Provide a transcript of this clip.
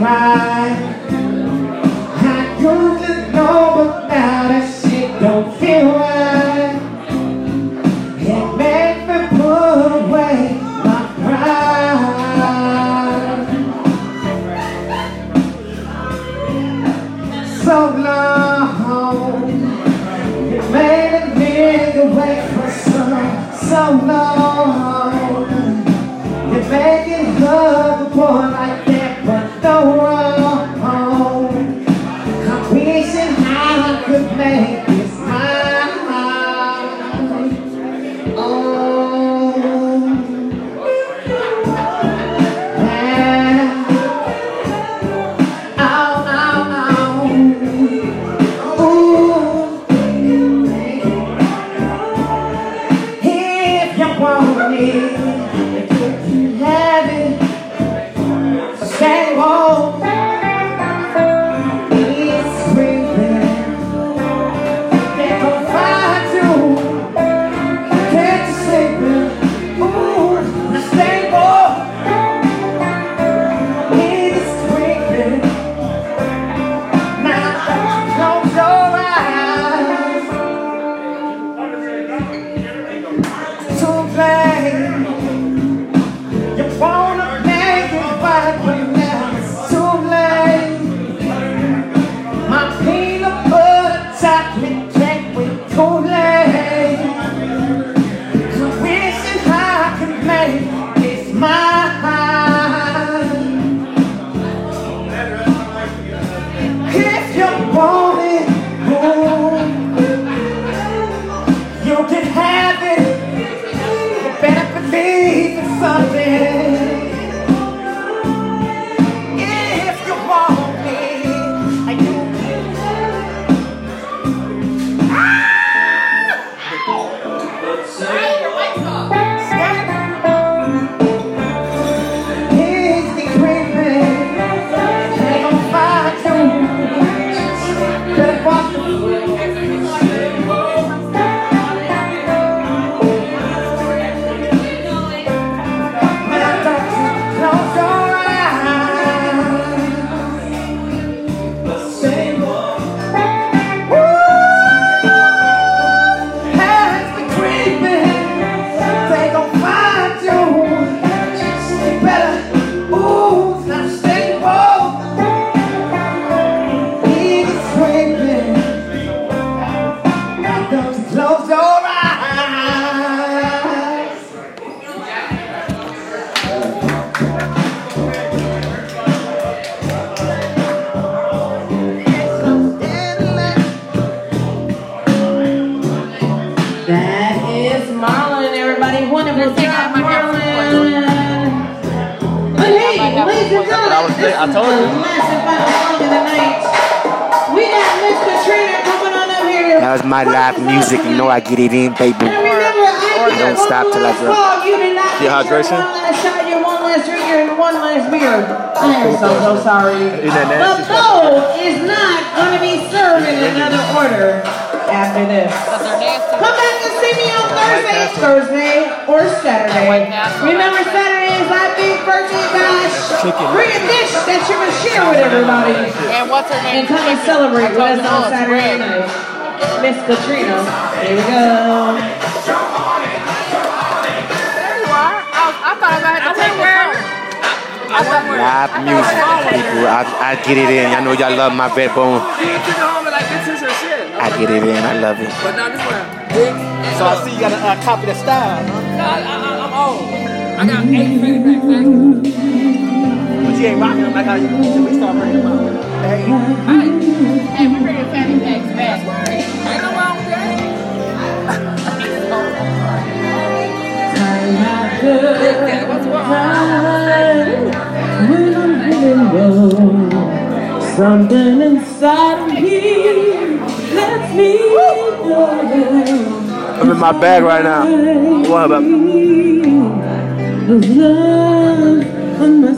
right. I know, but now that shit don't feel right. It made me put away my pride. So long, it made me wait for so, so long. Amém. Mas I is told you. Up here. That was my live music. You know I get it in, baby. And remember, I Don't got stop till I drop. call. You did not get Dehydration? your one last shot, one last drink, your one last beer. I am so, so sorry. Isn't that The bowl is not going to be served in another order after this. Come back and see me on Thursday, Thursday, or Saturday. Remember, Saturday is my big birthday bash. Bring a dish that you can share with everybody. And what's her name? And come and celebrate with us on Saturday night. Miss Katrina. Here we go. There you are. I, I thought I had to take the phone. I thought we Live music, people. I, I get it in. I know y'all love my Redbone. You took it home like, this is her shit. I get it in. I love it. But now this one. So I see you got a, uh, copy the style. No, I, I, I'm old. I got eight fanny packs. Thank you. Ain't rocking them like how you until we start bringing them out. Hey, Hey, hey, we bringing fanny packs back. Ain't no wrong with that. What's wrong? Something inside of me lets me know. I'm in my bag right now. What about?